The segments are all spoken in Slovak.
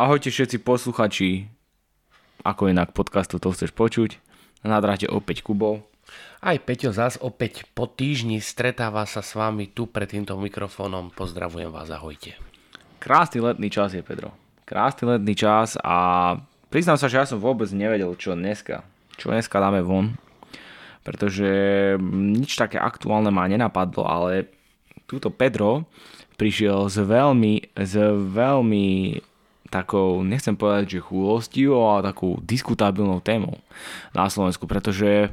Ahojte všetci posluchači, ako inak podcastu to chceš počuť. Na dráte opäť Kubo. Aj Peťo zás opäť po týždni stretáva sa s vami tu pred týmto mikrofónom. Pozdravujem vás, ahojte. Krásny letný čas je, Pedro. Krásny letný čas a priznám sa, že ja som vôbec nevedel, čo dneska. Čo dneska dáme von. Pretože nič také aktuálne ma nenapadlo, ale túto Pedro prišiel s veľmi, s veľmi takou, nechcem povedať, že chúlostivou, ale takú diskutabilnou témou na Slovensku, pretože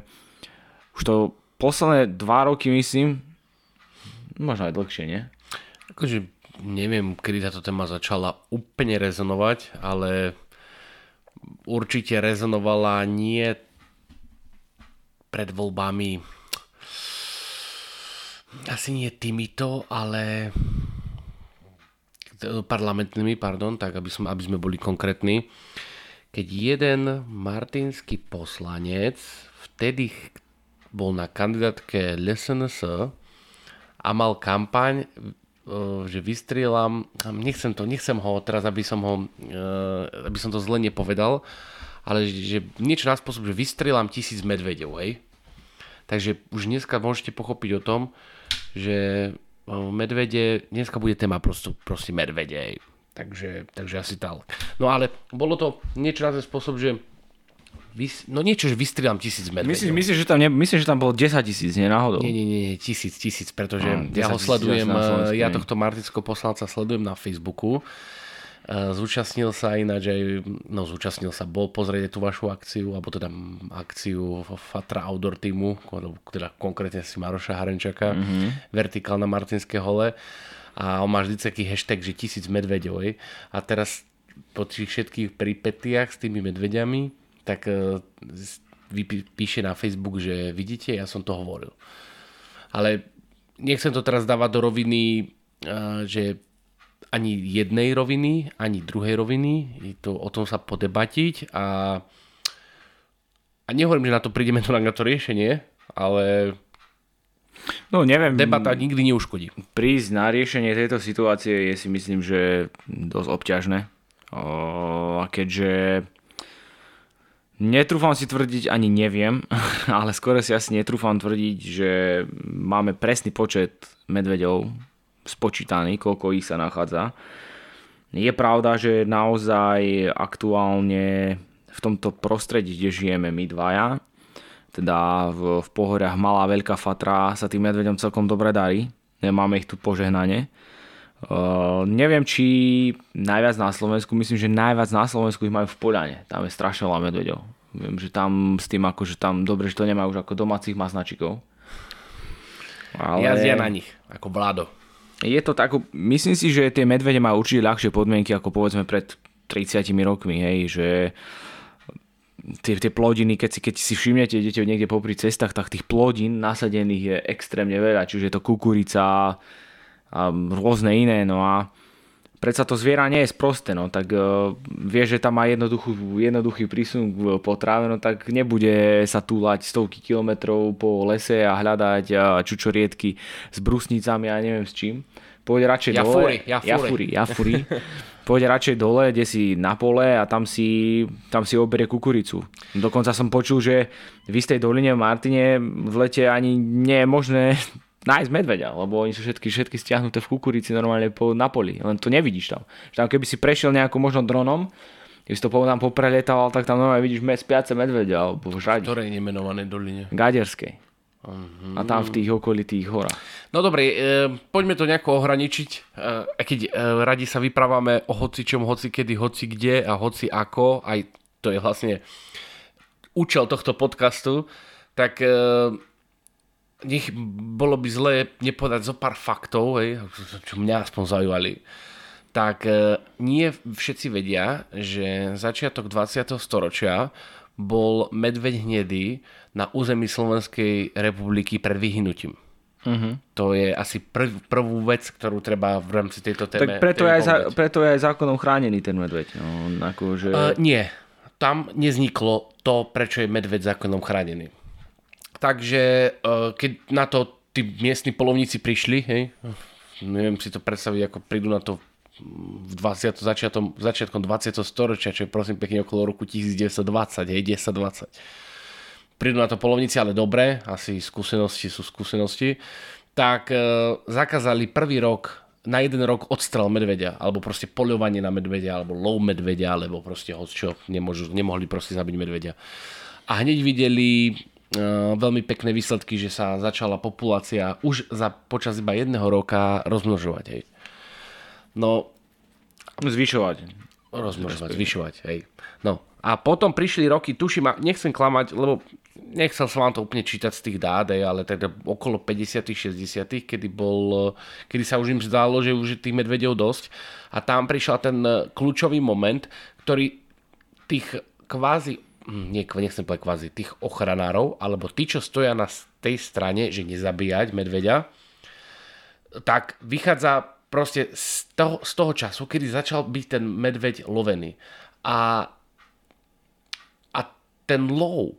už to posledné dva roky, myslím, možno aj dlhšie, nie? Akože neviem, kedy táto téma začala úplne rezonovať, ale určite rezonovala nie pred voľbami asi nie týmito, ale parlamentnými, pardon, tak aby sme, aby sme boli konkrétni. Keď jeden martinský poslanec vtedy bol na kandidátke LSNS a mal kampaň, e, že vystrieľam, nechcem to, nechcem ho teraz, aby som ho, e, aby som to zle nepovedal, ale že niečo na spôsob, že vystrieľam tisíc medvedov, hej. Takže už dneska môžete pochopiť o tom, že medvede, dneska bude téma prosto, proste medvede, takže, takže asi tak. No ale bolo to niečo na ten spôsob, že vys, no niečo, že vystrieľam tisíc medvedov. Myslíš, myslí, že tam, ne, myslí, že tam bolo 10 tisíc, nie náhodou? Nie, nie, nie, tisíc, tisíc, pretože no, ja ho sledujem, eh, ja tohto martického poslanca sledujem na Facebooku Eh, zúčastnil sa ináč aj, no zúčastnil sa, bol pozrieť tú vašu akciu, alebo teda akciu Fatra Outdoor týmu, teda konkrétne si Maroša Harenčaka, mm-hmm. Vertikál na Martinské hole a on má vždy taký hashtag, že tisíc medveďov. A teraz po tých všetkých pripetiach s tými medveďami, tak uh, píše na Facebook, že vidíte, ja som to hovoril. Ale nechcem to teraz dávať do roviny, uh, že ani jednej roviny, ani druhej roviny. Je to o tom sa podebatiť a, a nehovorím, že na to prídeme to na to riešenie, ale No neviem. Debata nikdy neuškodí. Prísť na riešenie tejto situácie je si myslím, že dosť obťažné. a keďže netrúfam si tvrdiť, ani neviem, ale skôr si asi netrúfam tvrdiť, že máme presný počet medveďov spočítaný, koľko ich sa nachádza. Je pravda, že naozaj aktuálne v tomto prostredí, kde žijeme my dvaja, teda v, v pohoriach Malá Veľká Fatra sa tým medveďom celkom dobre darí. Nemáme ich tu požehnanie. Uh, neviem, či najviac na Slovensku, myslím, že najviac na Slovensku ich majú v Poľane. Tam je strašne veľa medveďov. Viem, že tam s tým ako, že tam dobre, že to nemajú už ako domácich masnačikov. Ale... Jazdia na nich, ako vládo je to tak, myslím si, že tie medvede majú určite ľahšie podmienky ako povedzme pred 30 rokmi, hej, že tie, tie plodiny, keď si, keď si všimnete, idete niekde popri cestách, tak tých plodín nasadených je extrémne veľa, čiže je to kukurica a rôzne iné, no a predsa to zviera nie je sprosté, no tak uh, vie, že tam má jednoduchý, jednoduchý prísun k potrave, no tak nebude sa túlať stovky kilometrov po lese a hľadať uh, čučoriedky s brusnicami a neviem s čím. Pôjde radšej ja dole. Fúri, ja fúri. Ja fúri, Pôjde radšej dole, kde si na pole a tam si, tam si oberie kukuricu. Dokonca som počul, že v istej doline v Martine v lete ani nie je možné nájsť medveďa, lebo oni sú všetky, všetky stiahnuté v kukurici normálne po, na poli, len to nevidíš tam. Že tam keby si prešiel nejakou možno dronom, keď si to tam poprelietal, tak tam normálne vidíš med spiace medveďa alebo žrať. Ktorej nemenované doline? Gaderskej. Uh-huh. A tam v tých okolitých horách. No dobre, e, poďme to nejako ohraničiť. E, keď e, radi sa vyprávame o hoci čom, hoci kedy, hoci kde a hoci ako, aj to je vlastne účel tohto podcastu, tak e, nech bolo by zlé nepovedať zo pár faktov, hej, čo mňa aspoň zaujali, tak e, nie všetci vedia, že začiatok 20. storočia bol medveď hnedý na území Slovenskej republiky pred vyhnutím. Uh-huh. To je asi prv, prvú vec, ktorú treba v rámci tejto téme... Tak preto, je aj, za, preto je aj zákonom chránený ten medveď. No, ako, že... uh, nie, tam nezniklo to, prečo je medveď zákonom chránený. Takže uh, keď na to tí miestni polovníci prišli, hej, neviem si to predstaviť, ako prídu na to v 20. Začiatom, začiatkom 20. storočia, čo je prosím pekne okolo roku 1920, hej, 10-20. Prídu na to polovníci, ale dobre, asi skúsenosti sú skúsenosti, tak e, zakázali prvý rok na jeden rok odstrel medvedia, alebo proste poľovanie na medvedia, alebo lov medvedia, alebo proste hoď čo, nemohli proste zabiť medvedia. A hneď videli veľmi pekné výsledky, že sa začala populácia už za, počas iba jedného roka rozmnožovať. Hej. No, zvyšovať. Rozmnožovať, zvyšovať, hej. No, a potom prišli roky, tuším, nechcem klamať, lebo nechcel som vám to úplne čítať z tých dát, ale teda okolo 50 60 kedy bol, kedy sa už im zdalo, že už je tých medvedov dosť. A tam prišiel ten kľúčový moment, ktorý tých kvázi, nie, nechcem povedať kvázi, tých ochranárov, alebo tí, čo stoja na tej strane, že nezabíjať medveďa, tak vychádza proste z toho, z toho času, kedy začal byť ten medveď lovený. A, a ten lov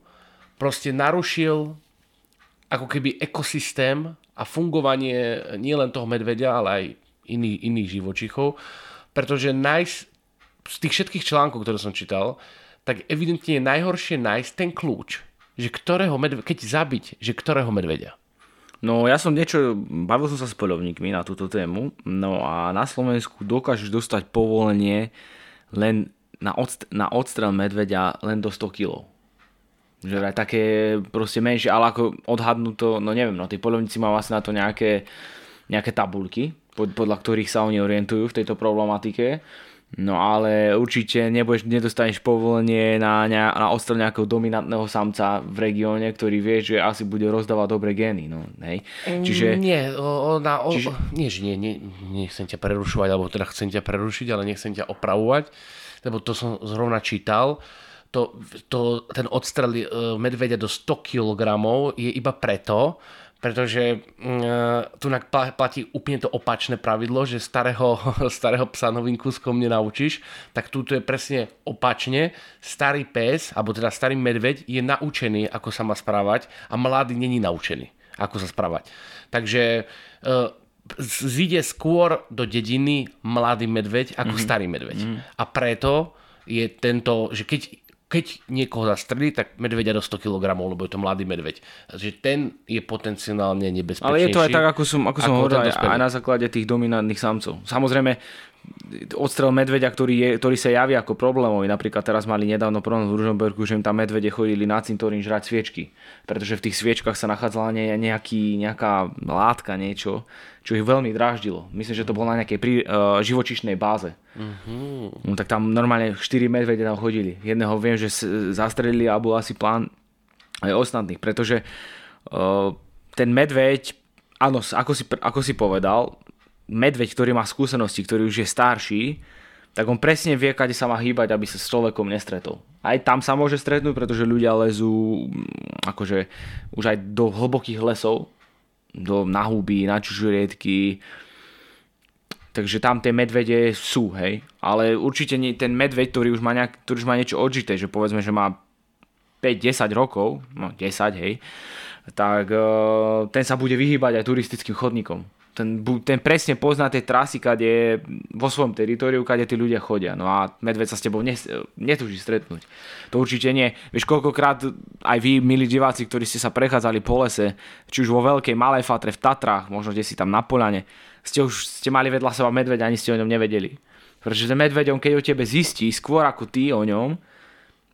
proste narušil ako keby ekosystém a fungovanie nielen toho medveďa, ale aj iný, iných živočichov, pretože nájsť, z tých všetkých článkov, ktoré som čítal, tak evidentne je najhoršie nájsť ten kľúč, že ktorého medveďa, keď zabiť, že ktorého medveďa. No ja som niečo, bavil som sa s polovníkmi na túto tému, no a na Slovensku dokážeš dostať povolenie len na, odst- na odstrel medveďa len do 100 kg. Že aj také proste menšie, ale ako odhadnú to, no neviem, no tí polovníci majú vlastne na to nejaké, nejaké tabulky, podľa ktorých sa oni orientujú v tejto problematike No ale určite nebudeš, nedostaneš povolenie na, na odstrel nejakého dominantného samca v regióne, ktorý vie, že asi bude rozdávať dobré gény. No, hej. Čiže, nie, o, na, o, čiže, nie, že nie, nie, nechcem ťa prerušovať, alebo teda chcem ťa prerušiť, ale nechcem ťa opravovať, lebo to som zrovna čítal. To, to, ten odstrel e, medvedia do 100 kg je iba preto, pretože uh, tu platí úplne to opačné pravidlo, že starého, starého psa novým kúskom nenaučíš, tak túto je presne opačne. Starý pes, alebo teda starý medveď je naučený, ako sa má správať a mladý není naučený, ako sa správať. Takže uh, zíde skôr do dediny mladý medveď ako mm-hmm. starý medveď. Mm-hmm. A preto je tento, že keď keď niekoho zastrelí, tak medveďa do 100 kg, lebo je to mladý medveď. Takže ten je potenciálne nebezpečnejší. Ale je to aj tak, ako som, ako som hovoril, aj, aj na základe tých dominantných samcov. Samozrejme, odstrel medveďa, ktorý, je, ktorý sa javí ako problémový. Napríklad teraz mali nedávno problém v Ružomberku, že im tam medvede chodili na cintorín žrať sviečky. Pretože v tých sviečkach sa nachádzala nejaký, nejaká látka, niečo, čo ich veľmi dráždilo. Myslím, že to bolo na nejakej prí, uh, živočišnej báze. Uh-huh. No, tak tam normálne 4 medvede tam chodili. Jedného viem, že zastrelili a bol asi plán aj ostatných, pretože uh, ten medveď, áno, ako si, ako si povedal, medveď, ktorý má skúsenosti, ktorý už je starší, tak on presne vie, kade sa má hýbať, aby sa s človekom nestretol. Aj tam sa môže stretnúť, pretože ľudia lezú mm, akože už aj do hlbokých lesov, do nahúby, na čužoriedky, takže tam tie medvede sú, hej. Ale určite nie, ten medveď, ktorý už má, nejak, ktorý už má niečo odžité, že povedzme, že má 5-10 rokov, no 10, hej, tak uh, ten sa bude vyhýbať aj turistickým chodníkom ten, ten presne pozná tie trasy, kade vo svojom teritoriu, kade tí ľudia chodia. No a medveď sa s tebou netúži stretnúť. To určite nie. Vieš, koľkokrát aj vy, milí diváci, ktorí ste sa prechádzali po lese, či už vo veľkej, malej fatre v Tatrách, možno kde si tam na poľane, ste už ste mali vedľa seba medveď, ani ste o ňom nevedeli. Pretože medveď, on keď o tebe zistí, skôr ako ty o ňom,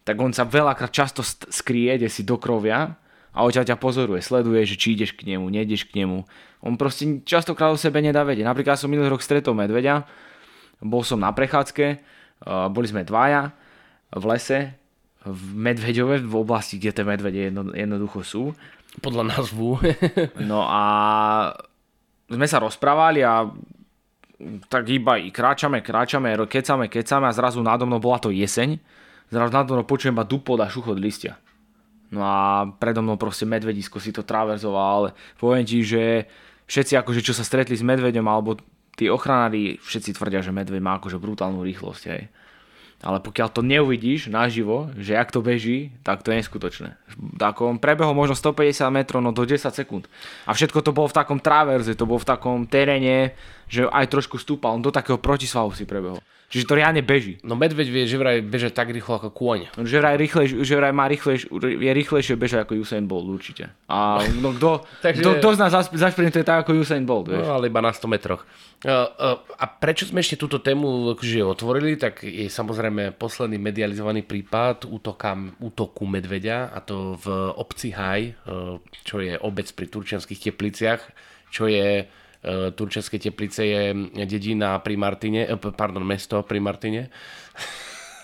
tak on sa veľakrát často skrie, kde si do krovia a odtiaľ ťa pozoruje, sleduje, že či ideš k nemu, nejdeš k nemu. On proste častokrát o sebe nedá vedieť. Napríklad som minulý rok stretol medveďa, bol som na prechádzke, boli sme dvaja v lese, v Medveďove, v oblasti, kde tie medvede jedno, jednoducho sú. Podľa názvu. no a sme sa rozprávali a tak iba i kráčame, kráčame, kecame, kecame a zrazu nádo mnou bola to jeseň. Zrazu nádo mnou počujem iba dupod a šuchot listia. No a predo mnou proste medvedisko si to traverzoval, ale poviem ti, že všetci akože čo sa stretli s medveďom alebo tí ochranári, všetci tvrdia, že medveď má akože brutálnu rýchlosť, hej. Ale pokiaľ to neuvidíš naživo, že jak to beží, tak to je neskutočné. Tako, on prebehol možno 150 metrov, no do 10 sekúnd. A všetko to bolo v takom traverze, to bolo v takom teréne, že aj trošku stúpal, on do takého protisvahu si prebehol. Čiže to reálne beží. No medveď vie, že vraj beže tak rýchlo ako kôň. Že vraj, rýchlejš, že vraj má rýchlejš, je rýchlejšie bežať ako Usain Bolt určite. A no, kto, Takže... kto, kto z nás zašprintuje tak ako Usain Bolt, vieš? No ale iba na 100 metroch. Uh, uh, a prečo sme ešte túto tému akože otvorili, tak je samozrejme posledný medializovaný prípad útoka, útoku medveďa a to v obci Haj, uh, čo je obec pri Turčianských tepliciach, čo je Eh, Turčenské teplice je dedina pri Martine, eh, pardon, mesto pri Martine.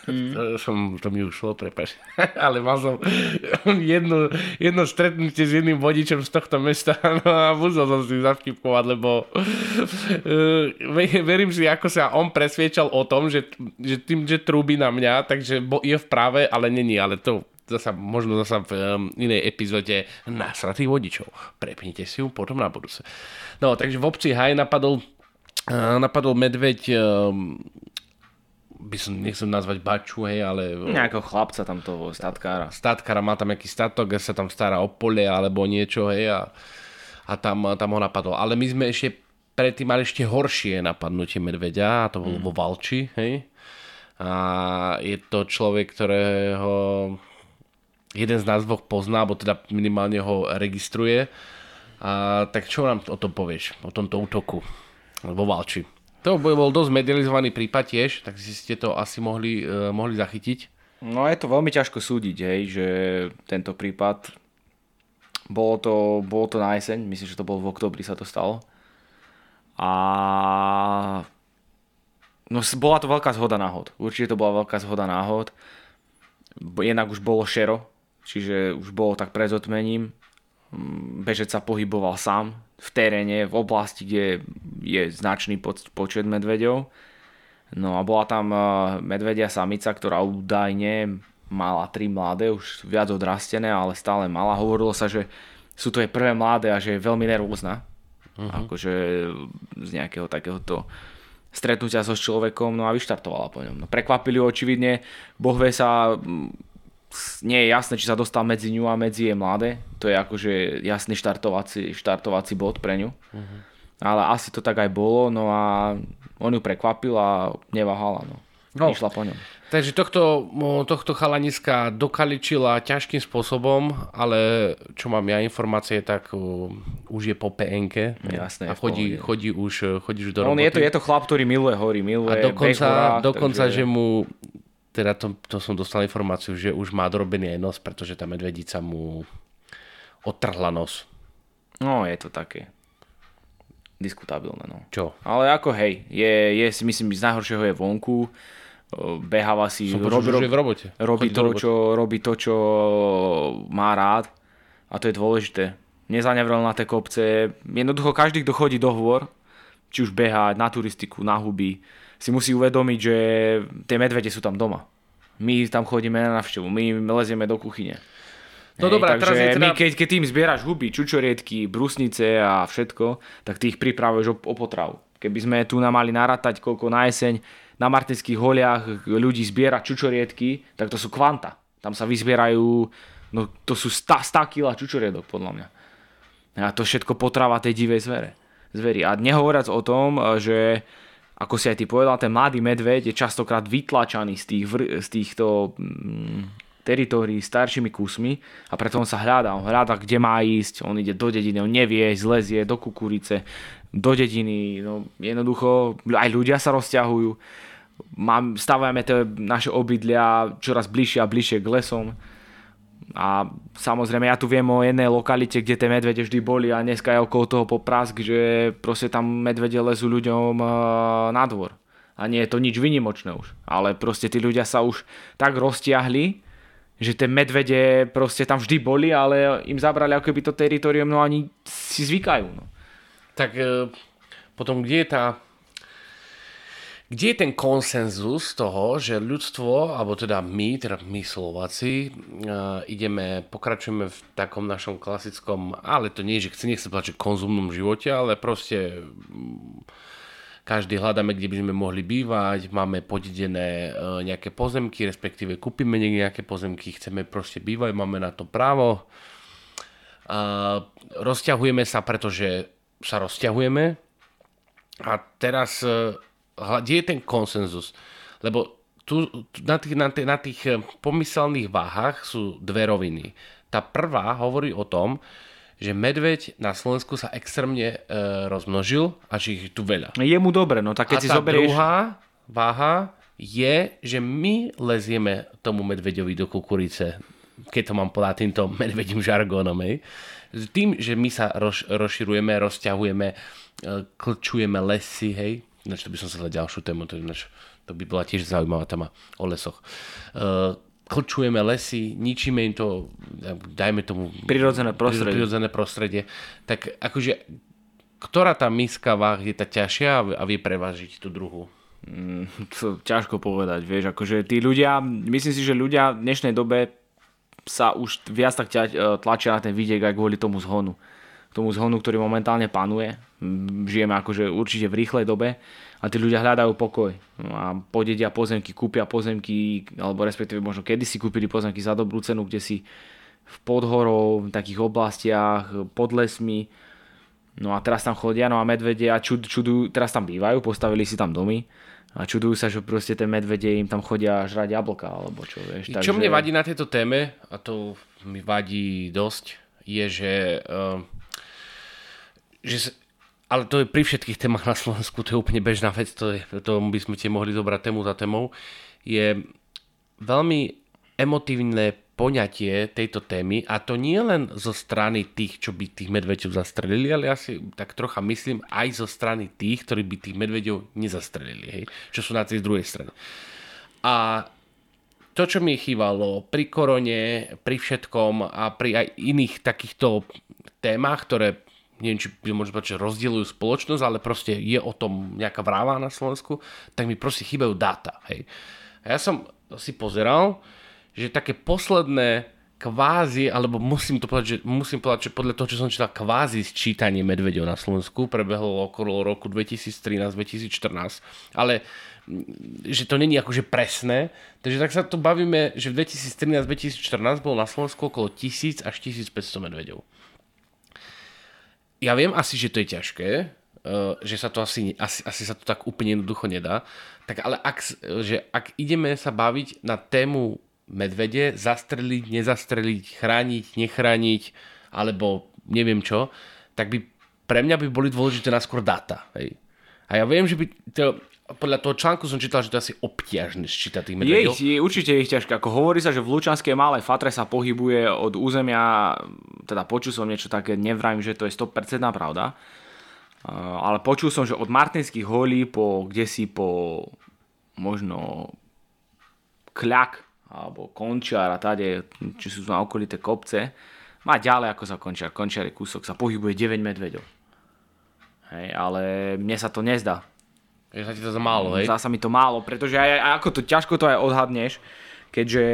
Mm. to, som, to mi ušlo, prepač. Ale mal som jedno, jedno stretnutie s jedným vodičom z tohto mesta no a musel som si zavtipkovať, lebo uh, verím si, ako sa on presviečal o tom, že, že tým, že trúbi na mňa, takže je v práve, ale není, ale to zasa, možno zasa v um, inej epizóde násratých vodičov. Prepnite si ju potom na budúce. No, takže v obci Haj napadol, uh, napadol medveď um, by som, nechcem nazvať baču, hej, ale... Nejakého chlapca tam toho, statkára. Statkára má tam nejaký statok, sa tam stará o pole alebo niečo, hej, a, a tam, tam ho napadol. Ale my sme ešte predtým mali ešte horšie napadnutie medveďa, a to bolo mm. vo Valči, hej. A je to človek, ktorého jeden z nás dvoch pozná, alebo teda minimálne ho registruje. A, tak čo nám o tom povieš, o tomto útoku vo Valči? To bol dosť medializovaný prípad tiež, tak si ste to asi mohli, uh, mohli zachytiť. No je to veľmi ťažko súdiť, hej, že tento prípad, bolo to, bolo to na jeseň, myslím, že to bolo v oktobri sa to stalo. A no, bola to veľká zhoda náhod. Určite to bola veľká zhoda náhod. Jednak už bolo šero, čiže už bolo tak pred zotmením. Mm, bežec sa pohyboval sám v teréne, v oblasti, kde je značný počet medveďov. No a bola tam e, medvedia samica, ktorá údajne mala tri mladé, už viac odrastené, ale stále mala. Hovorilo sa, že sú to jej prvé mladé a že je veľmi nervózna. Uh-huh. Akože z nejakého takéhoto stretnutia so človekom, no a vyštartovala po ňom. No, prekvapili ho očividne, Boh vie sa nie je jasné, či sa dostal medzi ňu a medzi jej mladé. To je akože jasný štartovací, štartovací bod pre ňu. Uh-huh. Ale asi to tak aj bolo, no a on ju prekvapil a neváhala. No. No, Išla po ňom. Takže tohto, tohto chalaniska dokaličila ťažkým spôsobom, ale čo mám ja informácie, tak uh, už je po PNK. Jasné. A chodí, chodí, už, chodí už do no, roboty. On je to, je to chlap, ktorý miluje hory, miluje A dokonca, horách, dokonca takže... že mu teda to, to som dostal informáciu, že už má dorobený aj nos, pretože tá medvedica mu otrhla nos. No, je to také diskutabilné, no. Čo? Ale ako hej, je, je si myslím, z najhoršieho je vonku, beháva si, som robí, počul, v robote. Robí to, čo, robí to, čo má rád a to je dôležité. Nezanevrel na tie kopce, jednoducho každý, kto chodí do hôr, či už behá na turistiku, na huby, si musí uvedomiť, že tie medvede sú tam doma. My tam chodíme na navštevu, my lezieme do kuchyne. No dobré, takže teraz teda... my keď, keď tým zbieraš huby, čučoriedky, brusnice a všetko, tak ty ich pripravuješ o, o potravu. Keby sme tu nám mali narátať koľko na jeseň na martinských holiach ľudí zbiera čučoriedky, tak to sú kvanta. Tam sa vyzbierajú, no to sú 100, 100 kg čučoriedok podľa mňa. A to všetko potrava tej divej zvere. zveri. A nehovoriac o tom, že ako si aj ty povedal, ten mladý medveď je častokrát vytlačaný z, tých, z týchto mm, teritórií staršími kusmi a preto on sa hľadá. On hľadá, kde má ísť, on ide do dediny, on nevie, zlezie do kukurice, do dediny. No, jednoducho, aj ľudia sa rozťahujú. Mám, stavujeme tie naše obydlia čoraz bližšie a bližšie k lesom a samozrejme ja tu viem o jednej lokalite, kde tie medvede vždy boli a dneska je okolo toho poprask, že proste tam medvede lezú ľuďom e, na dvor. A nie je to nič vynimočné už. Ale proste tí ľudia sa už tak roztiahli, že tie medvede proste tam vždy boli, ale im zabrali ako keby to teritorium, no ani si zvykajú. No. Tak e, potom kde je tá kde je ten konsenzus toho, že ľudstvo, alebo teda my, teda my Slováci, uh, ideme, pokračujeme v takom našom klasickom, ale to nie že chce, nechce povedať, konzumnom živote, ale proste um, každý hľadáme, kde by sme mohli bývať, máme podedené uh, nejaké pozemky, respektíve kúpime nejaké pozemky, chceme proste bývať, máme na to právo. Uh, rozťahujeme sa, pretože sa rozťahujeme, A teraz, e, kde je ten konsenzus? Lebo tu, na, tých, na, tých, na tých e, pomyselných váhach sú dve roviny. Tá prvá hovorí o tom, že medveď na Slovensku sa extrémne e, rozmnožil a že ich tu veľa. Je mu dobre, no tak keď a si tá zoberieš... druhá váha je, že my lezieme tomu medveďovi do kukurice, keď to mám povedať týmto medvedím žargónom. Hej. Tým, že my sa roz, rozširujeme, rozťahujeme, e, klčujeme lesy, hej, Ináč to by som sa za ďalšiu tému, to, ináč, to by bola tiež zaujímavá téma o lesoch. Uh, klčujeme lesy, ničíme im to, dajme tomu... Prirodzené prostredie. Prirodzené prostredie. Tak akože, ktorá tá miska váh je tá ťažšia a vie prevážiť tú druhú? Mm, to ťažko povedať, vieš, akože tí ľudia, myslím si, že ľudia v dnešnej dobe sa už viac tak e, tlačia na ten vidiek aj kvôli tomu zhonu. Tomu zhonu, ktorý momentálne panuje. Žijeme akože určite v rýchlej dobe a tí ľudia hľadajú pokoj. No a podedia pozemky, kúpia pozemky, alebo respektíve možno kedysi kúpili pozemky za dobrú cenu, kde si v podhorov, v takých oblastiach, pod lesmi. No a teraz tam chodia, no a medvede a čud, čudujú, teraz tam bývajú, postavili si tam domy a čudujú sa, že proste tie medvede im tam chodia žrať jablka, alebo čo, vieš. Čo mne vadí na tejto téme, a to mi vadí dosť, je, že, uh, že ale to je pri všetkých témach na Slovensku, to je úplne bežná vec, to, je, to by sme tie mohli zobrať tému za témou, je veľmi emotívne poňatie tejto témy a to nie len zo strany tých, čo by tých medveďov zastrelili, ale ja si tak trocha myslím aj zo strany tých, ktorí by tých medveďov nezastrelili, hej, čo sú na tej druhej strane. A to, čo mi chýbalo pri korone, pri všetkom a pri aj iných takýchto témach, ktoré neviem, či môžem povedať, že rozdielujú spoločnosť, ale proste je o tom nejaká vráva na Slovensku, tak mi proste chýbajú dáta. Hej. A ja som si pozeral, že také posledné kvázi, alebo musím to povedať, že, musím povedať, že podľa toho, čo som čítal, kvázi sčítanie medvedov na Slovensku prebehlo okolo roku 2013-2014, ale mm, že to není akože presné, takže tak sa tu bavíme, že v 2013-2014 bolo na Slovensku okolo 1000 až 1500 medvedov. Ja viem asi, že to je ťažké, uh, že sa to asi, asi, asi sa to tak úplne jednoducho nedá, tak ale ak, že ak ideme sa baviť na tému medvede, zastreliť, nezastreliť, chrániť, nechrániť, alebo neviem čo, tak by pre mňa by boli dôležité naskôr. Hej. A ja viem, že by to, podľa toho článku som čítal, že to asi obťažné sčítať tých medvedov. Je, je, určite ich ťažké. Ako hovorí sa, že v Lučanskej malej fatre sa pohybuje od územia, teda počul som niečo také, nevrajím, že to je 100% pravda, ale počul som, že od Martinských holí po, kde si po možno kľak alebo Končiar a tade, či sú na okolité kopce, má ďalej ako sa Končiar. Končiar je kúsok, sa pohybuje 9 medveďov. Hej, ale mne sa to nezdá. Je sa ti to za málo, hej? Zdá sa mi to málo, pretože aj, ako to, ťažko to aj odhadneš, keďže,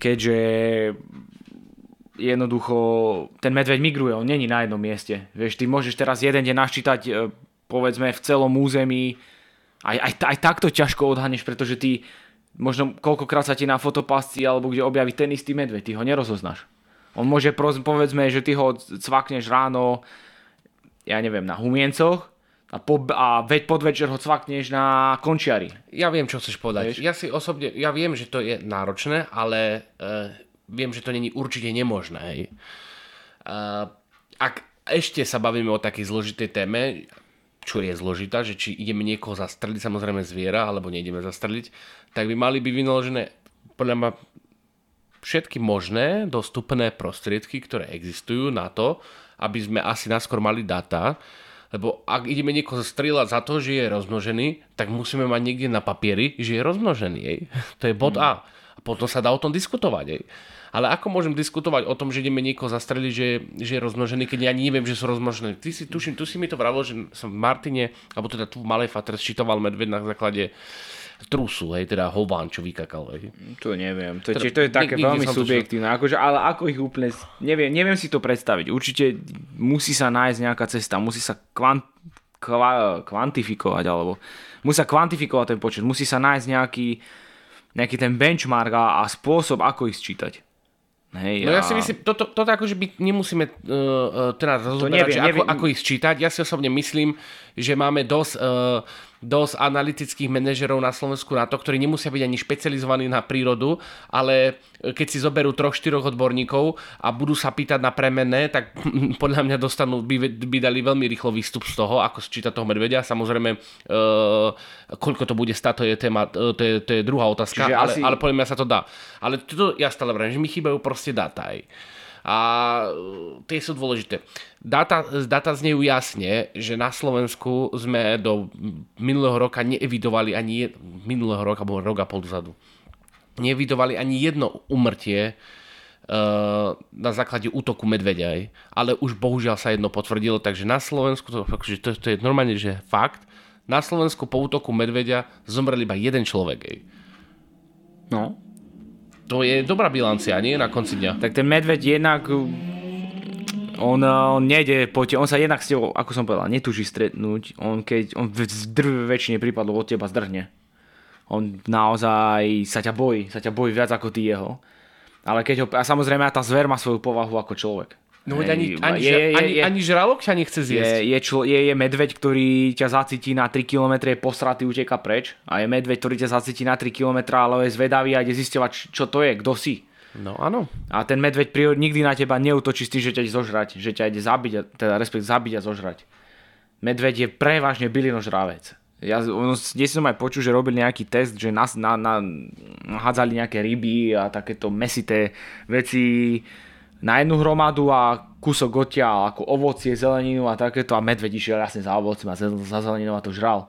keďže jednoducho ten medveď migruje, on není na jednom mieste. Vieš, ty môžeš teraz jeden deň naščítať e, povedzme v celom území aj, aj, aj takto ťažko odhaneš, pretože ty možno koľkokrát sa ti na fotopasci alebo kde objaví ten istý medveď, ty ho nerozoznáš. On môže, povedzme, že ty ho cvakneš ráno, ja neviem, na humiencoch a, po, a veď podvečer ho cvakneš na končiari. Ja viem, čo chceš povedať. Vieš? Ja si osobne, ja viem, že to je náročné, ale uh, viem, že to není určite nemožné. Hej. Uh, ak ešte sa bavíme o takej zložitej téme, čo je zložitá, že či ideme niekoho zastreliť, samozrejme zviera, alebo neideme zastreliť, tak by mali byť vynaložené podľa ma všetky možné dostupné prostriedky, ktoré existujú na to, aby sme asi naskôr mali data, lebo ak ideme niekoho strieľať za to, že je rozmnožený, tak musíme mať niekde na papieri, že je rozmnožený. Jej. To je bod mm. A. A potom sa dá o tom diskutovať. Jej. Ale ako môžem diskutovať o tom, že ideme niekoho zastreliť, že, že je rozmnožený, keď ja neviem, že sú rozmnožené. Ty si, tuším, tu si mi to vravil, že som v Martine, alebo teda tu v Malej Fatre sčítoval medved na základe trusu, hej, teda hován, čo vykakal, hej. To neviem, to, teda, to je také veľmi subjektívne, akože, ale ako ich úplne, neviem, neviem si to predstaviť. Určite musí sa nájsť nejaká cesta, musí sa kvant, kva, kvantifikovať, alebo musí sa kvantifikovať ten počet, musí sa nájsť nejaký, nejaký ten benchmark a, a spôsob, ako ich sčítať. Hej, no ja si myslím, toto, toto akože by nemusíme uh, teraz rozoberať, ako, neviem. ako ich sčítať. Ja si osobne myslím, že máme dosť uh, dosť analytických manažerov na Slovensku na to, ktorí nemusia byť ani špecializovaní na prírodu, ale keď si zoberú troch, štyroch odborníkov a budú sa pýtať na premenné, tak podľa mňa dostanú, by, by dali veľmi rýchlo výstup z toho, ako sčítať toho medvedia. Samozrejme, uh, koľko to bude stať, to je, téma, to je, to je druhá otázka, ale, asi... ale podľa mňa sa to dá. Ale to ja stále vrajím, že mi chýbajú proste dáta. Aj a e, tie sú dôležité. Data, data znejú jasne, že na Slovensku sme do minulého roka neevidovali ani minulého roka, alebo rok a pol dozadu, neevidovali ani jedno umrtie uh, na základe útoku medvedia, ale už bohužiaľ sa jedno potvrdilo, takže na Slovensku, to, akože to, to je normálne, že fakt, na Slovensku po útoku medvedia zomrel iba jeden človek. No, to je dobrá bilancia, nie? Na konci dňa. Tak ten medveď jednak on, on nejde po te, on sa jednak s tebou, ako som povedal, netúži stretnúť. On keď, on v drve väčšine prípadov od teba zdrhne. On naozaj sa ťa bojí, sa ťa bojí viac ako ty jeho. Ale keď ho, a samozrejme tá zver má svoju povahu ako človek. No veď ani, ani, je, je, ani, je, ani žralok ťa nechce zjesť. Je, je, člo, je, je medveď, ktorý ťa zacíti na 3 km, je posratý, uteka preč. A je medveď, ktorý ťa zacíti na 3 km, ale je zvedavý a ide zistovať, čo to je, kto si. No áno. A ten medveď prior nikdy na teba neutočí s tým, že ťa ide zožrať, že ťa ide zabiť, teda respekt zabiť a zožrať. Medveď je prevažne bylinožravec. Ja dnes som aj počul, že robili nejaký test, že na, na, na, hádzali nejaké ryby a takéto mesité veci na jednu hromadu a kúsok odtiaľ ako ovocie, zeleninu a takéto a medveď išiel jasne za ovocím a za zeleninou a to žral.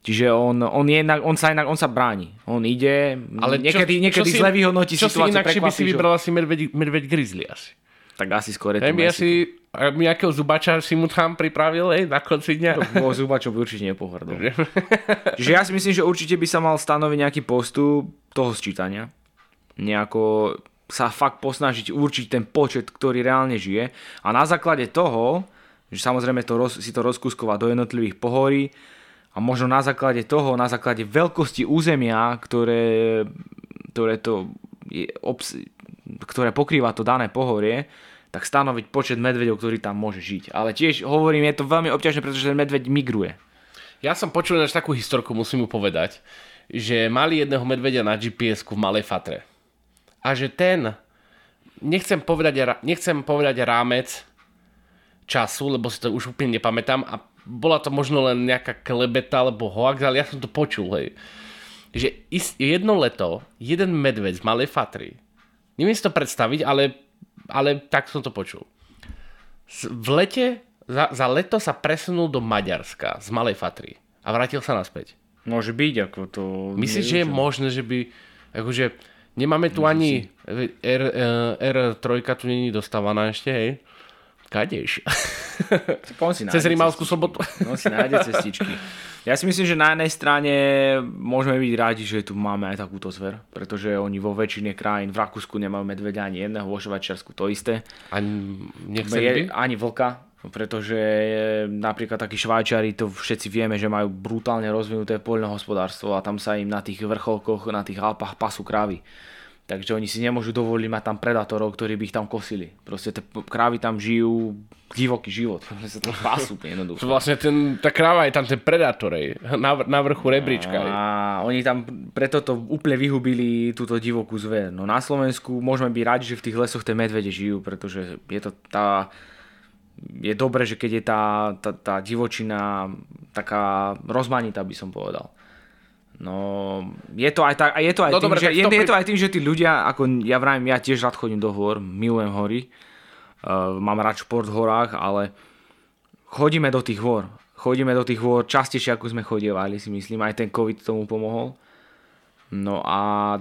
Čiže on, on, je inak, on, sa inak, on sa bráni. On ide, ale niekedy, čo, niekedy čo zle vyhodnotí čo situáciu. Čo si inakšie by si vybral asi medveď, medveď grizzly asi. Tak asi skôr je to asi nejakého zubača si mu tam pripravil ej, na konci dňa. No, zubačom by určite nepohrdol. Čiže ja si myslím, že určite by sa mal stanoviť nejaký postup toho sčítania. Nejako sa fakt posnažiť určiť ten počet, ktorý reálne žije a na základe toho, že samozrejme to roz, si to rozkuskovať do jednotlivých pohorí a možno na základe toho, na základe veľkosti územia, ktoré, ktoré, to je, obs, ktoré pokrýva to dané pohorie, tak stanoviť počet medvedov, ktorý tam môže žiť. Ale tiež hovorím, je to veľmi obťažné, pretože ten medveď migruje. Ja som počul až takú historku, musím mu povedať, že mali jedného medvedia na gps v Malej Fatre a že ten, nechcem povedať, nechcem povedať rámec času, lebo si to už úplne nepamätám a bola to možno len nejaká klebeta alebo hoax, ale ja som to počul, hej. Že jedno leto, jeden medveď z Malej Fatry, neviem si to predstaviť, ale, ale tak som to počul. V lete, za, za leto sa presunul do Maďarska z Malej Fatry a vrátil sa naspäť. Môže byť, ako to... Myslíš, že je možné, že by... Akože, Nemáme tu ani R, R3 tu není dostávaná ešte, hej? Kadeš. Cez Rimavskú sobotu. On si nájde cestičky. Ja si myslím, že na jednej strane môžeme byť rádi, že tu máme aj takúto zver, pretože oni vo väčšine krajín, v Rakúsku nemajú medveďa ani jedného, vo Švajčiarsku to isté. Ani nechceli by? Ani vlka, pretože napríklad takí Švajčiari, to všetci vieme, že majú brutálne rozvinuté poľnohospodárstvo a tam sa im na tých vrcholkoch, na tých Alpách pasú krávy. Takže oni si nemôžu dovoliť mať tam predátorov, ktorí by ich tam kosili. Proste tie krávy tam žijú divoký život. Proste sa tam pasú jednoducho. Vlastne ten, tá kráva je tam ten predátor, na, na vrchu rebríčka. A oni tam preto to úplne vyhubili túto divokú zver. No na Slovensku môžeme byť radi, že v tých lesoch tie medvede žijú, pretože je to tá... Je dobré, že keď je tá, tá, tá divočina taká rozmanitá, by som povedal. No, je to aj, tak, je to aj, no, tým, dobre, že, je, pri... je to aj tým, že tí ľudia, ako ja vravím, ja tiež rád chodím do hôr, milujem hory, uh, mám rád šport v horách, ale chodíme do tých hôr. Chodíme do tých hôr častejšie, ako sme chodievali, si myslím, aj ten COVID tomu pomohol. No a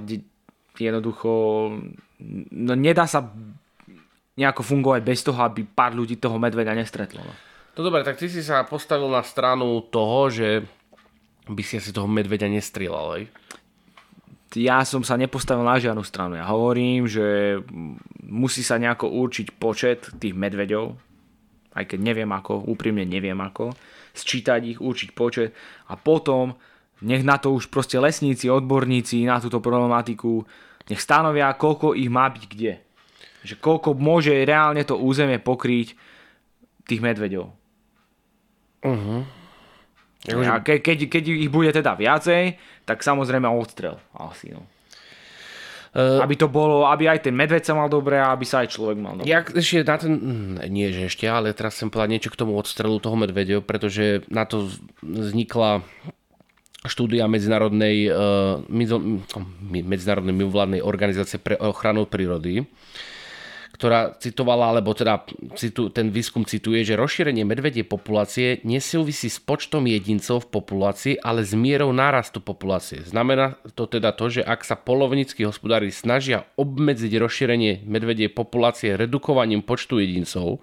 jednoducho, no nedá sa nejako fungovať bez toho, aby pár ľudí toho medveďa nestretlo. No. no dobre, tak ty si sa postavil na stranu toho, že by si asi toho medveďa nestrieľal, aj? Ja som sa nepostavil na žiadnu stranu. Ja hovorím, že musí sa nejako určiť počet tých medveďov, aj keď neviem ako, úprimne neviem ako, sčítať ich, určiť počet a potom nech na to už proste lesníci, odborníci na túto problematiku, nech stanovia, koľko ich má byť kde. Že koľko môže reálne to územie pokryť tých medveďov. Uh-huh. A ke, keď, keď ich bude teda viacej, tak samozrejme odstrel asi. No. Uh, aby to bolo, aby aj ten medveď sa mal dobre a aby sa aj človek mal dobre. Ja ešte na ten, hm, nie že ešte, ale teraz chcem povedať niečo k tomu odstrelu toho medveďa, pretože na to vznikla štúdia medzinárodnej, uh, medzinárodnej mimovládnej organizácie pre ochranu prírody, ktorá citovala, alebo teda citu, ten výskum cituje, že rozšírenie medvedie populácie nesúvisí s počtom jedincov v populácii, ale s mierou nárastu populácie. Znamená to teda to, že ak sa polovnícky hospodári snažia obmedziť rozšírenie medvedie populácie redukovaním počtu jedincov,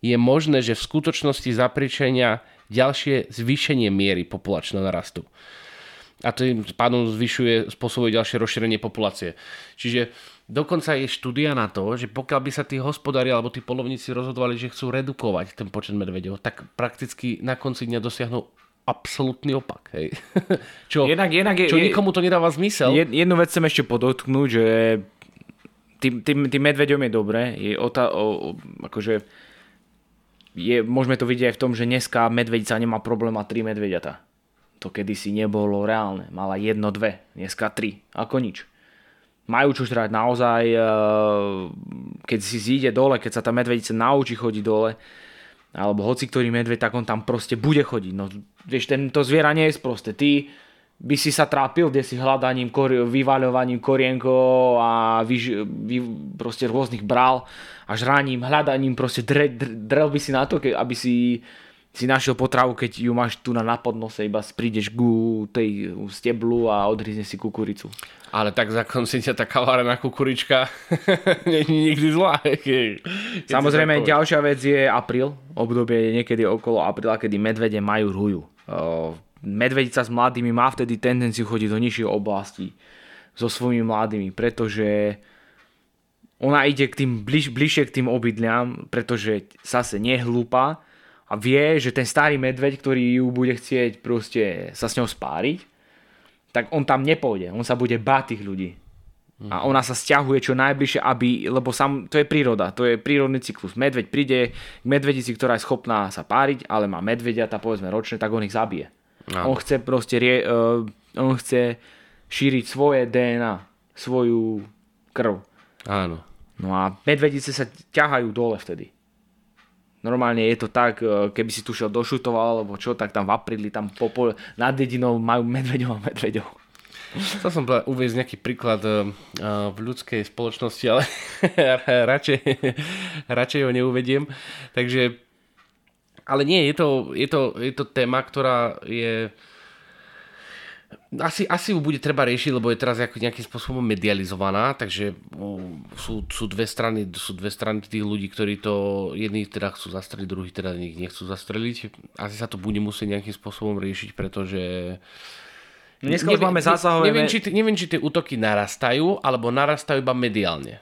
je možné, že v skutočnosti zapričenia ďalšie zvýšenie miery populačného narastu. A tým pádom zvyšuje, spôsobuje ďalšie rozšírenie populácie. Čiže Dokonca je štúdia na to, že pokiaľ by sa tí hospodári alebo tí polovníci rozhodovali, že chcú redukovať ten počet medvedov, tak prakticky na konci dňa dosiahnu absolútny opak. Hej. čo, jednak, jednak je, čo nikomu to nedáva zmysel. Jednu vec chcem ešte podotknúť, že tým, tým, tým medveďom je dobré. Je o, ta, o, akože je, môžeme to vidieť aj v tom, že dneska medvedica nemá problém a tri medvediata. To kedysi nebolo reálne. Mala jedno, dve. Dneska tri. Ako nič majú čo žrať naozaj, eh, keď si zíde dole, keď sa tá medvedica naučí chodiť dole, alebo hoci ktorý medveď, tak on tam proste bude chodiť. No, vieš, tento zviera nie je proste. Ty by si sa trápil, kde si hľadaním, kori- vyvaľovaním korienkov a vyž, vy, proste rôznych brál a žraním, hľadaním, proste dre, dre, drel by si na to, ke, aby si si našiel potravu, keď ju máš tu na podnose, iba prídeš ku tej steblu a odhryzne si kukuricu. Ale tak za konci ťa tá kavarená kukurička nie je nikdy zlá. Samozrejme, ďalšia vec je apríl. Obdobie je niekedy okolo apríla, kedy medvede majú rhuju. Medvedica s mladými má vtedy tendenciu chodiť do nižších oblastí so svojimi mladými, pretože ona ide k tým bliž, bližšie k tým obydliam, pretože zase nehlúpa, a vie, že ten starý medveď, ktorý ju bude chcieť proste sa s ňou spáriť, tak on tam nepôjde, on sa bude báť tých ľudí. A ona sa stiahuje čo najbližšie, aby, lebo sam, to je príroda, to je prírodný cyklus. Medveď príde k medvedici, ktorá je schopná sa páriť, ale má medvediata, povedzme ročné, tak on ich zabije. No. On chce proste, rie, uh, on chce šíriť svoje DNA, svoju krv. Áno. No a medvedice sa ťahajú dole vtedy. Normálne je to tak, e, keby si tu šiel do Šutova alebo čo, tak tam v apríli, tam popol, nad dedinou majú medveďov a medveďov. Chcel som uvieť nejaký príklad e, v ľudskej spoločnosti, ale radšej, radšej ho neuvediem. Takže, ale nie, je to, je to, je to téma, ktorá je asi, asi ju bude treba riešiť, lebo je teraz nejakým spôsobom medializovaná, takže sú, sú, dve strany, sú dve strany tých ľudí, ktorí to jedni teda chcú zastreliť, druhí teda nechcú zastreliť. Asi sa to bude musieť nejakým spôsobom riešiť, pretože Dneska neviem, máme zásahové... Neviem či, neviem, či tie útoky narastajú, alebo narastajú iba mediálne.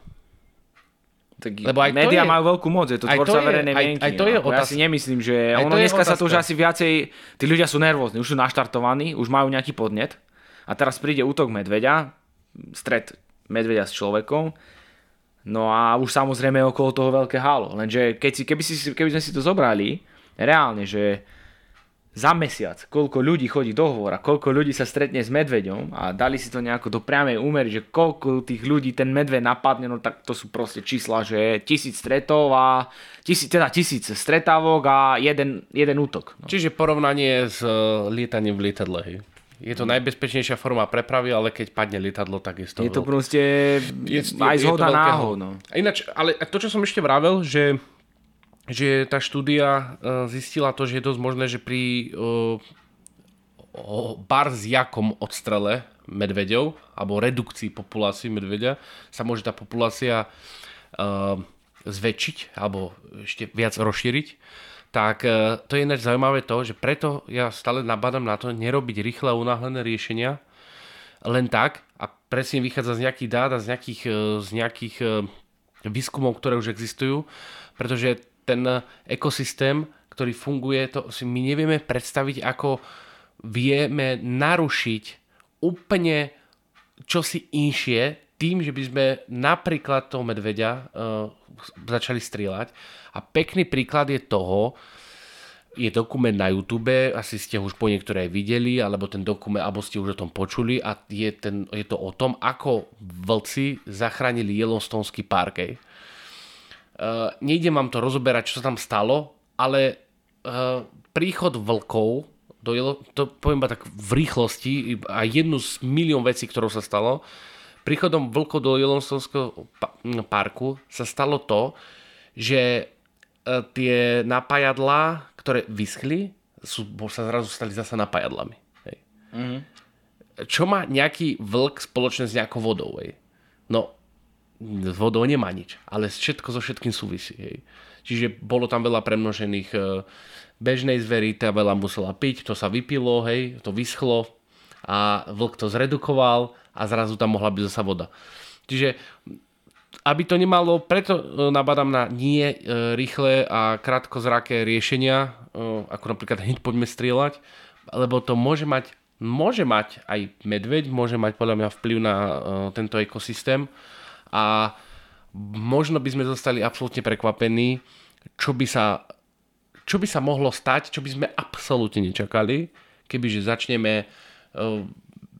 Tak Lebo aj médiá je, majú veľkú moc, je to tvorca verejnej mienky. Aj, aj to je no. Ja si nemyslím, že aj ono dneska sa to už asi viacej, tí ľudia sú nervózni, už sú naštartovaní, už majú nejaký podnet a teraz príde útok medveďa, stret medveďa s človekom, no a už samozrejme okolo toho veľké halo. Lenže keď si, keby, si, keby sme si to zobrali, reálne, že za mesiac, koľko ľudí chodí do hovora, koľko ľudí sa stretne s medveďom a dali si to nejako do priamej úmery, že koľko tých ľudí ten medveď napadne, no tak to sú proste čísla, že tisíc stretov a tisíc, teda tisíc stretávok a jeden, jeden útok. No. Čiže porovnanie s e, lietaním v lietadle, hej? Je to najbezpečnejšia forma prepravy, ale keď padne lietadlo, tak je to... Je to proste je, aj zhoda náhod. No. Ináč, ale to, čo som ešte vravel, že že tá štúdia e, zistila to, že je dosť možné, že pri barziakom odstrele medveďov alebo redukcii populácie medveďa sa môže tá populácia uh, zväčšiť alebo ešte viac rozšíriť. Tak to je ináč zaujímavé to, že preto ja stále nabádam na to nerobiť rýchle unáhlené riešenia len tak a presne vychádza z nejakých dát a z nejakých, z nejakých výskumov, ktoré už existujú, pretože ten ekosystém, ktorý funguje, to si my nevieme predstaviť, ako vieme narušiť úplne čosi inšie tým, že by sme napríklad toho medveďa uh, začali strieľať. A pekný príklad je toho, je dokument na YouTube, asi ste už po niektoré videli, alebo ten dokument, alebo ste už o tom počuli a je, ten, je to o tom, ako vlci zachránili Yellowstoneský park. Uh, nejdem vám to rozoberať, čo sa tam stalo, ale uh, príchod vlkov do to poviem tak v rýchlosti a jednu z milión vecí, ktorou sa stalo, príchodom vlkov do Yellowstoneského parku sa stalo to, že uh, tie napájadlá, ktoré vyschli, sú, sa zrazu stali zasa napájadlami. Hej. Mm-hmm. Čo má nejaký vlk spoločne s nejakou vodou? Hej? No, s vodou nemá nič, ale všetko so všetkým súvisí. Hej. Čiže bolo tam veľa premnožených e, bežnej zvery, tá veľa musela piť, to sa vypilo, hej, to vyschlo a vlk to zredukoval a zrazu tam mohla byť zasa voda. Čiže aby to nemalo, preto e, nabadám na nie e, rýchle a krátkozraké riešenia, ako napríklad hneď poďme strieľať, lebo to môže mať, môže mať aj medveď, môže mať podľa mňa vplyv na tento ekosystém a možno by sme zostali absolútne prekvapení, čo by sa, čo by sa mohlo stať, čo by sme absolútne nečakali, kebyže začneme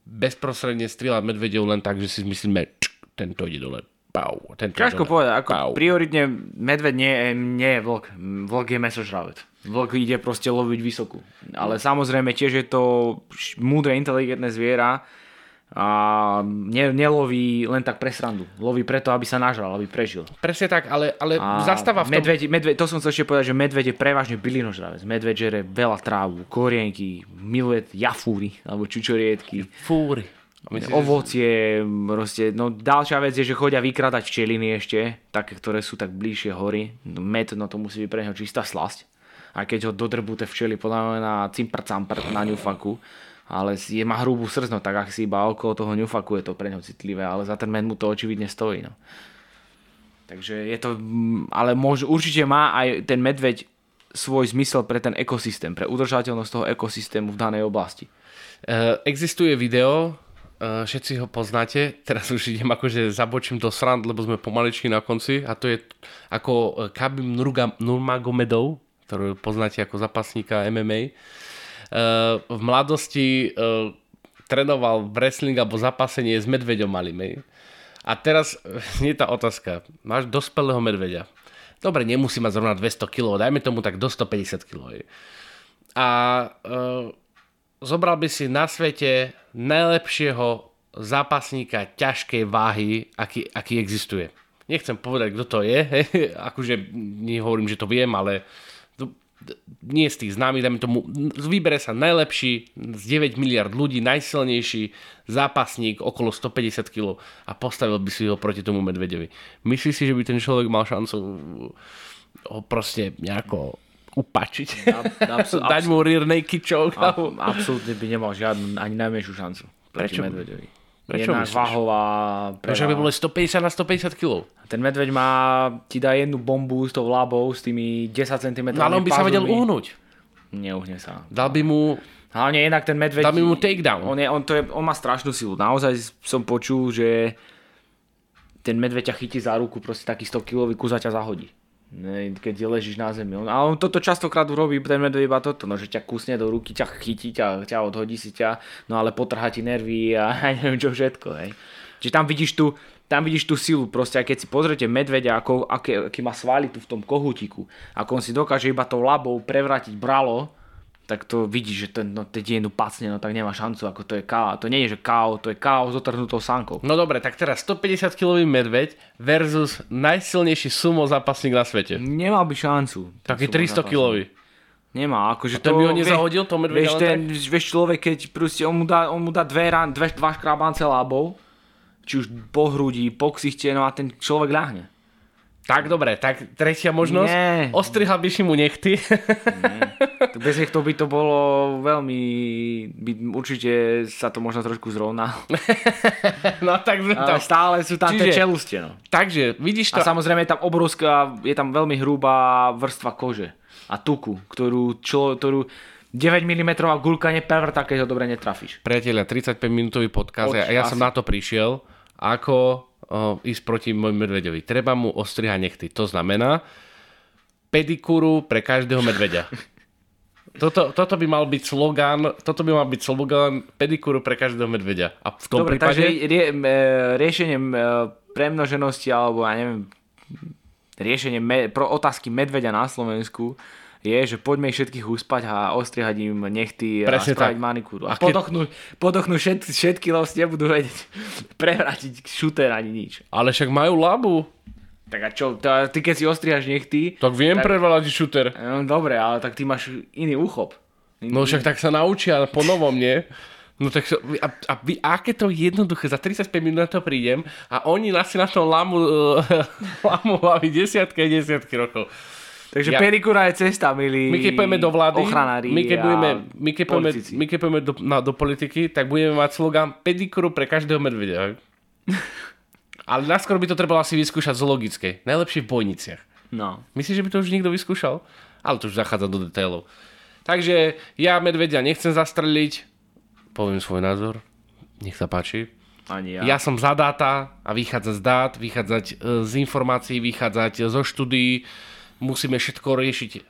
bezprostredne strieľať medvedov len tak, že si myslíme, tento ide dole, Pau, Ťažko povedať, ako pau. prioritne medveď nie, nie je vlk. Vlk je mesožravec. Vlk ide proste loviť vysokú. Ale samozrejme tiež je to múdre, inteligentné zviera a ne, neloví len tak pre srandu. Loví preto, aby sa nažral, aby prežil. Presne tak, ale, ale zastáva v tom... Medveď, medveď, to som chcel ešte povedať, že medveď je prevažne bylinožravec. Medveď žere veľa trávu, korienky, miluje jafúry alebo čučoriedky. Fúry. Myslíš, ovocie, proste, no ďalšia vec je, že chodia vykradať včeliny ešte, také, ktoré sú tak bližšie hory. No, med, no to musí byť pre neho čistá slasť. A keď ho dodrbú tie včely podľa na cimpr na ňufaku, ale je, má hrubú srdc, no tak ak si iba okolo toho ňufaku je to pre neho citlivé, ale za ten med mu to očividne stojí. No. Takže je to, ale môž, určite má aj ten medveď svoj zmysel pre ten ekosystém, pre udržateľnosť toho ekosystému v danej oblasti. Uh, existuje video, Uh, všetci ho poznáte, teraz už idem akože zabočím do srand, lebo sme pomaličky na konci a to je ako eh, Kabim Nurmagomedov, ktorú poznáte ako zapasníka MMA. Eh, v mladosti uh, trénoval wrestling alebo zapasenie s medveďom malým. A teraz je tá otázka. Máš dospelého medveďa. Dobre, nemusí mať zrovna 200 kg, dajme tomu tak do 150 kg. A uh, zobral by si na svete najlepšieho zápasníka ťažkej váhy, aký, aký existuje. Nechcem povedať, kto to je, akože nehovorím, že to viem, ale nie z tých známych, dajme tomu, vybere sa najlepší z 9 miliard ľudí, najsilnejší zápasník okolo 150 kg a postavil by si ho proti tomu medvedovi. Myslíš si, že by ten človek mal šancu ho proste nejako upačiť. Abs- Dať mu rear naked choke. Ab- absolútne by nemal žiadnu, ani najmenšiu šancu. Prečo? Medveďovi. Prečo Jedna váhová... Prečo by bolo 150 na 150 kg? Ten medveď má, ti dá jednu bombu s tou labou, s tými 10 cm. No ale on by sa vedel uhnúť. Neuhne sa. Dal by mu... Hlavne jednak ten medveď... Dal by mu takedown. On, je, on, to je, on má strašnú silu. Naozaj som počul, že ten medveď ťa chytí za ruku, proste taký 100 kg kus ťa zahodí. Keď ležíš na zemi. A on toto častokrát urobí, ten medveď iba toto, no, že ťa kusne do ruky, ťa chytí, ťa, ťa odhodí si ťa, no ale potrhá ti nervy a neviem čo všetko. Hej. Čiže tam vidíš tu, tam vidíš tú silu, proste aj keď si pozriete medveďa, ako, aké, aký má svaly tu v tom kohutiku, ako on si dokáže iba tou labou prevrátiť bralo, tak to vidíš, že ten, no, teď jednu pacne, no tak nemá šancu, ako to je KO. To nie je, že KO, to je KO s otrhnutou sánkou. No dobre, tak teraz 150 kg medveď versus najsilnejší sumo zápasník na svete. Nemal by šancu. Taký 300 kg. Nemá, akože to... by ho nezahodil, to medveď vieš, ten, vieš človek, keď proste on mu dá, on mu dá dve, rán, dve, dva škrabance lábov, či už po hrudi, po ksichte, no a ten človek ľahne. Tak dobre, tak tretia možnosť. Nie. Ostrihal by si mu nechty. Nie. Bez nechtov by to bolo veľmi... By, určite sa to možno trošku zrovná. no tak sme tam. stále sú tam Čiže, tie čelustie. No. Takže vidíš to... A samozrejme je tam obrovská, je tam veľmi hrubá vrstva kože a tuku, ktorú, čo, ktorú 9 mm gulka neprevrtá, keď ho dobre netrafíš. Priatelia, 35 minútový podcast a ja som na to prišiel, ako ísť proti môjmu medveďovi. Treba mu ostrihať nechty. To znamená pedikúru pre každého medveďa. Toto, toto by mal byť slogan, toto by mal byť slogan pedikúru pre každého medveďa. A v tom Dobre, prípade... takže rie, riešenie premnoženosti alebo ja neviem, riešenie me, pro otázky medveďa na Slovensku je, že poďme ich všetkých uspať a ostriehať im nechty Presne a spraviť tak. manikúru. A, a podochnú, keď... podochnú všetky, všetky los, nebudú vedieť prevrátiť šuter ani nič. Ale však majú labu. Tak a čo, tá, ty keď si ostrihaš nechty... Tak viem tak, prevrátiť šuter. No dobre, ale tak ty máš iný úchop. No však tak sa naučia po novom, nie? No tak a, a, a aké to jednoduché, za 35 minút na to prídem a oni asi na tom lamu, lamu desiatky a desiatky rokov. Takže ja, pedikúra je cesta, milí my keď pôjdeme do vlády, my keď budeme, my keď pôjdeme, my keď pôjdeme do, na, do politiky, tak budeme mať slogan pedikúru pre každého medvedia. Ale naskôr by to trebalo asi vyskúšať zoologické. Najlepšie v bojniciach. No. Myslíš, že by to už niekto vyskúšal? Ale to už zachádza do detailov. Takže ja medvedia nechcem zastreliť. Poviem svoj názor. Nech sa páči. Ani ja. Ja som za dáta a vychádzať z dát, vychádzať e, z informácií, vychádzať zo štúdií musíme všetko riešiť uh,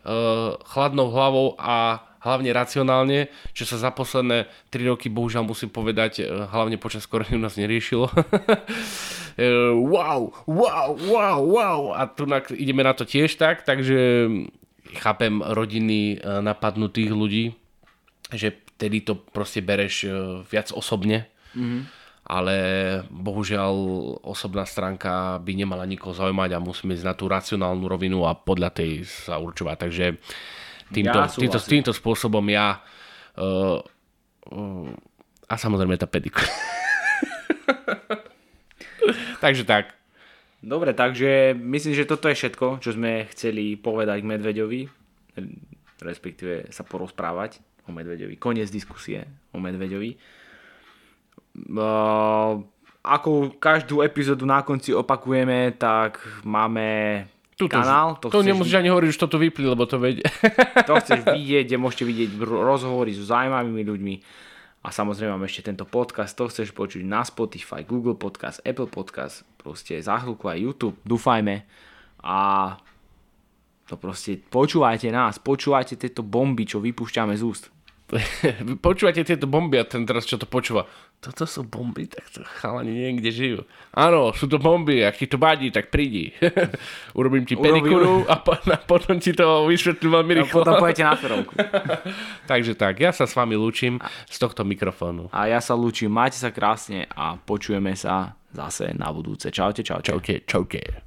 chladnou hlavou a hlavne racionálne, čo sa za posledné 3 roky bohužiaľ musím povedať, uh, hlavne počas korony nás neriešilo. uh, wow, wow, wow, wow. A tu ideme na to tiež tak, takže chápem rodiny uh, napadnutých ľudí, že vtedy to proste bereš viac osobne. Mm-hmm ale bohužiaľ osobná stránka by nemala nikoho zaujímať a musíme ísť na tú racionálnu rovinu a podľa tej sa určovať. Takže týmto, ja týmto, týmto spôsobom ja uh, uh, a samozrejme tá pedikula. takže tak. Dobre, takže myslím, že toto je všetko, čo sme chceli povedať k Medveďovi, respektíve sa porozprávať o Medveďovi. Koniec diskusie o Medveďovi ako každú epizódu na konci opakujeme, tak máme Tuto, kanál. To, to nemusíš ani hovoriť, že toto vypli, lebo to vedie. To chceš vidieť, kde môžete vidieť rozhovory so zaujímavými ľuďmi. A samozrejme máme ešte tento podcast, to chceš počuť na Spotify, Google Podcast, Apple Podcast, proste za chvíľku aj YouTube, dúfajme. A to proste počúvajte nás, počúvajte tieto bomby, čo vypúšťame z úst. počúvate tieto bomby a ten teraz čo to počúva. Toto sú bomby, tak to chalani neviem, kde žijú. Áno, sú to bomby, ak ti to vadí, tak prídi. Urobím ti pedikúru a, po, a potom ti to vysvetlím veľmi rýchlo. A potom pojete na ferovku. Takže tak, ja sa s vami lúčim z tohto mikrofónu. A ja sa lúčim, majte sa krásne a počujeme sa zase na budúce. Čaute, čaute. Čaute, čaute.